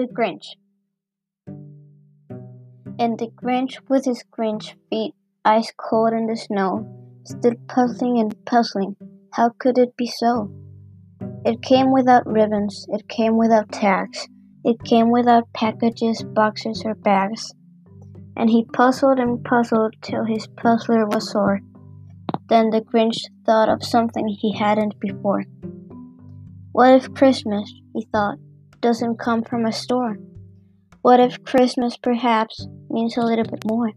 the Grinch. And the Grinch, with his Grinch feet ice cold in the snow, stood puzzling and puzzling. How could it be so? It came without ribbons, it came without tags, it came without packages, boxes, or bags. And he puzzled and puzzled till his puzzler was sore. Then the Grinch thought of something he hadn't before. What if Christmas, he thought, doesn't come from a store? What if Christmas perhaps means a little bit more?